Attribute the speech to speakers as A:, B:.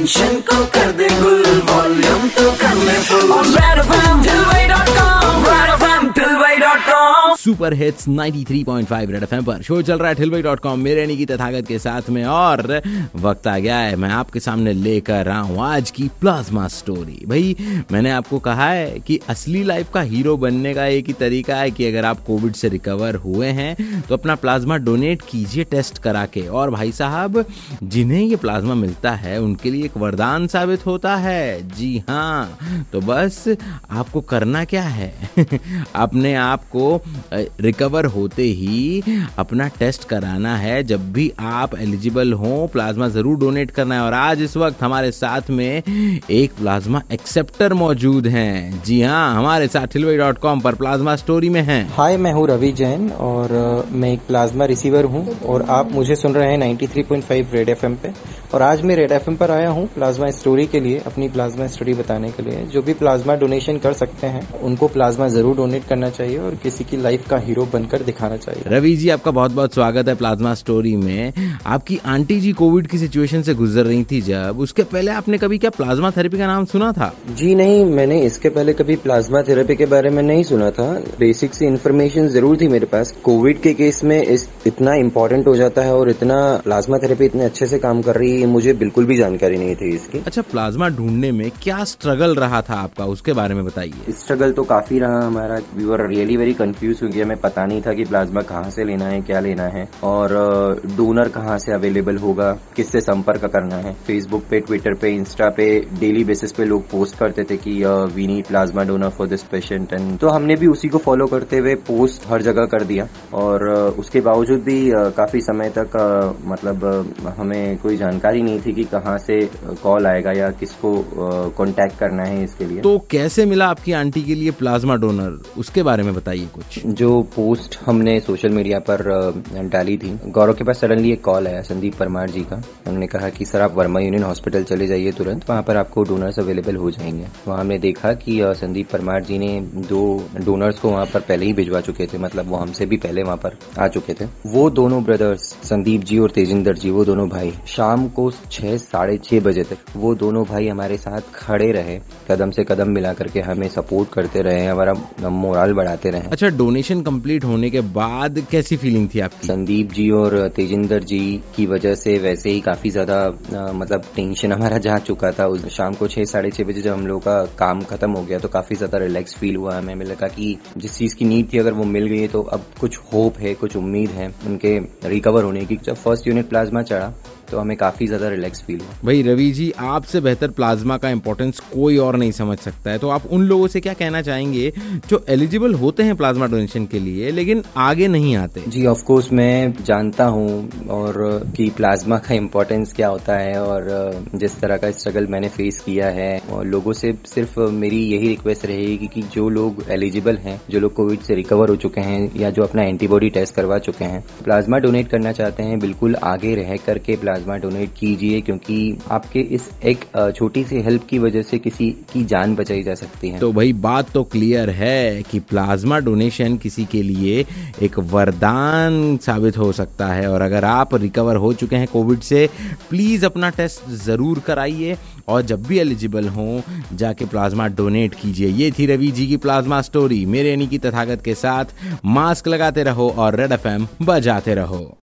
A: Tension को कर दे गुल।
B: सुपर हिट्स 93.5 रेड एफएम पर। शो चल रहा है ठिलवाई डॉट कॉम। मेरे की तथागत के साथ में और वक्त आ गया है। मैं आपके सामने लेकर हूँ आज की प्लाज्मा स्टोरी। भाई, मैंने आपको कहा है कि असली लाइफ का हीरो बनने का एक ही तरीका है कि अगर आप कोविड से रिकवर हुए हैं तो अपना प्लाज्मा डोनेट कीजिए टेस्ट करा के। और भाई साहब, जिन्हें ये प्लाज्मा मिलता है, उनके लिए एक वरदान साबित होता है। जी हाँ तो बस आपको करना क्या है? अपने आप को रिकवर होते ही अपना टेस्ट कराना है। जब भी आप एलिजिबल हो प्लाज्मा ज़रूर डोनेट करना है। और आज इस वक्त हमारे साथ में एक प्लाज्मा एक्सेप्टर मौजूद हैं। जी हाँ हमारे साथ डॉट कॉम पर प्लाज्मा स्टोरी में हैं।
C: हाय मैं हूँ रवि जैन और मैं एक प्लाज्मा रिसीवर हूँ। और आप मुझे सुन रहे हैं 93.5 रेड एफएम पे। और आज मैं रेड एफएम पर आया हूँ प्लाज्मा स्टोरी के लिए, अपनी प्लाज्मा स्टोरी बताने के लिए। जो भी प्लाज्मा डोनेशन कर सकते हैं, उनको प्लाज्मा ज़रूर डोनेट करना चाहिए। और किसी की लाइफ का हीरो बनकर दिखाना चाहिए।
B: रवि जी आपका बहुत बहुत स्वागत है प्लाज्मा स्टोरी में। आपकी आंटी जी कोविड की सिचुएशन से गुजर रही थी जब उसके पहले आपने कभी क्या प्लाज्मा थेरेपी का नाम सुना था?
C: जी नहीं मैंने इसके पहले कभी प्लाज्मा थेरेपी के बारे में नहीं सुना था। बेसिक सी इन्फॉर्मेशन ज़रूर थी मेरे पास। कोविड के केस में इस इतना इम्पोर्टेंट हो जाता है और इतना प्लाज्मा थेरेपी इतने अच्छे से काम कर रही है मुझे बिल्कुल भी जानकारी नहीं थी इसकी।
B: अच्छा प्लाज्मा ढूँढने में क्या स्ट्रगल रहा था आपका? उसके बारे में बताइए।
C: स्ट्रगल तो काफ़ी रहा हमारा। We were really very confuse गया हमें पता नहीं था कि प्लाज्मा कहाँ से लेना है क्या लेना है और डोनर कहाँ से अवेलेबल होगा किससे संपर्क करना है। फेसबुक पे ट्विटर पे इंस्टा पे डेली बेसिस पे लोग पोस्ट करते थे कि we need plasma donor for this patient and तो हमने भी उसी को फॉलो करते हुए पोस्ट हर जगह कर दिया और uh, उसके बावजूद भी uh, काफ़ी समय तक uh, मतलब uh, हमें कोई जानकारी नहीं थी कि कहाँ से कॉल आएगा या किसको कांटेक्ट करना है इसके लिए।
B: तो कैसे मिला आपकी आंटी के लिए प्लाज्मा डोनर उसके बारे में बताइए कुछ।
C: जो पोस्ट हमने सोशल मीडिया पर डाली थी, गौरव के पास सडनली एक कॉल आया संदीप परमार जी का। उन्होंने कहा कि, सर, आप वर्मा यूनियन हॉस्पिटल चले जाइए तुरंत, वहाँ पर आपको डोनर्स अवेलेबल हो जाएँगे। वहाँ हमने देखा कि संदीप परमार जी ने दो डोनर्स को वहाँ पर पहले ही भिजवा चुके थे मतलब वो हमसे भी पहले वहाँ पर आ चुके थे। वो दोनों ब्रदर्स, संदीप जी और तेजिंदर जी, वो दोनों भाई, शाम को छह साढ़े छह बजे तक, वो दोनों भाई हमारे साथ खड़े रहे, कदम से कदम मिला करके हमें सपोर्ट करते रहे, हमारा मोरल बढ़ाते रहे।
B: अच्छा डोनेशन कंप्लीट होने के बाद कैसी फीलिंग थी आपकी?
C: संदीप जी और तेजिंदर जी की वजह से वैसे ही काफ़ी ज़्यादा मतलब टेंशन हमारा जा चुका था। उस शाम को छह, साढ़े छह बजे जब हम लोग का काम खत्म हो गया तो काफ़ी ज़्यादा रिलैक्स फील हुआ। हमें लगा कि जिस चीज़ की नीड थी, अगर वो मिल गई तो अब कुछ होप है, कुछ उम्मीद है उनके रिकवर होने की। जब फ़र्स्ट यूनिट प्लाज्मा चढ़ा तो हमें काफ़ी ज़्यादा रिलैक्स फील हुआ।
B: भाई रवि जी आपसे बेहतर प्लाज्मा का इंपॉर्टेंस कोई और नहीं समझ सकता है। तो आप उन लोगों से क्या कहना चाहेंगे जो एलिजिबल होते हैं प्लाज्मा डोनेशन के लिए लेकिन आगे नहीं आते?
C: जी ऑफ़ कोर्स मैं जानता हूँ और कि प्लाज्मा का इम्पोर्टेंस क्या होता है और जिस तरह का स्ट्रगल मैंने फेस किया है। और लोगों से सिर्फ़ मेरी यही रिक्वेस्ट रहेगी कि जो लोग एलिजिबल हैं जो लोग कोविड से रिकवर हो चुके हैं या जो अपना एंटीबॉडी टेस्ट करवा चुके हैं प्लाज्मा डोनेट करना चाहते हैं बिल्कुल आगे रह करके प्लाज्मा डोनेट कीजिए, क्योंकि आपके इस एक छोटी सी हेल्प की वजह से किसी की जान बचाई जा सकती है।
B: तो भाई बात तो क्लियर है कि प्लाज्मा डोनेशन किसी के लिए एक वरदान साबित हो सकता है, और अगर आप रिकवर हो चुके हैं कोविड से, प्लीज़ अपना टेस्ट ज़रूर कराइए, और जब भी एलिजिबल हो, जाके प्लाज्मा डोनेट कीजिए। ये थी रवि जी की प्लाज्मा स्टोरी। मेरे यानी की तथागत के साथ, मास्क लगाते रहो और रेड एफएम बजाते रहो।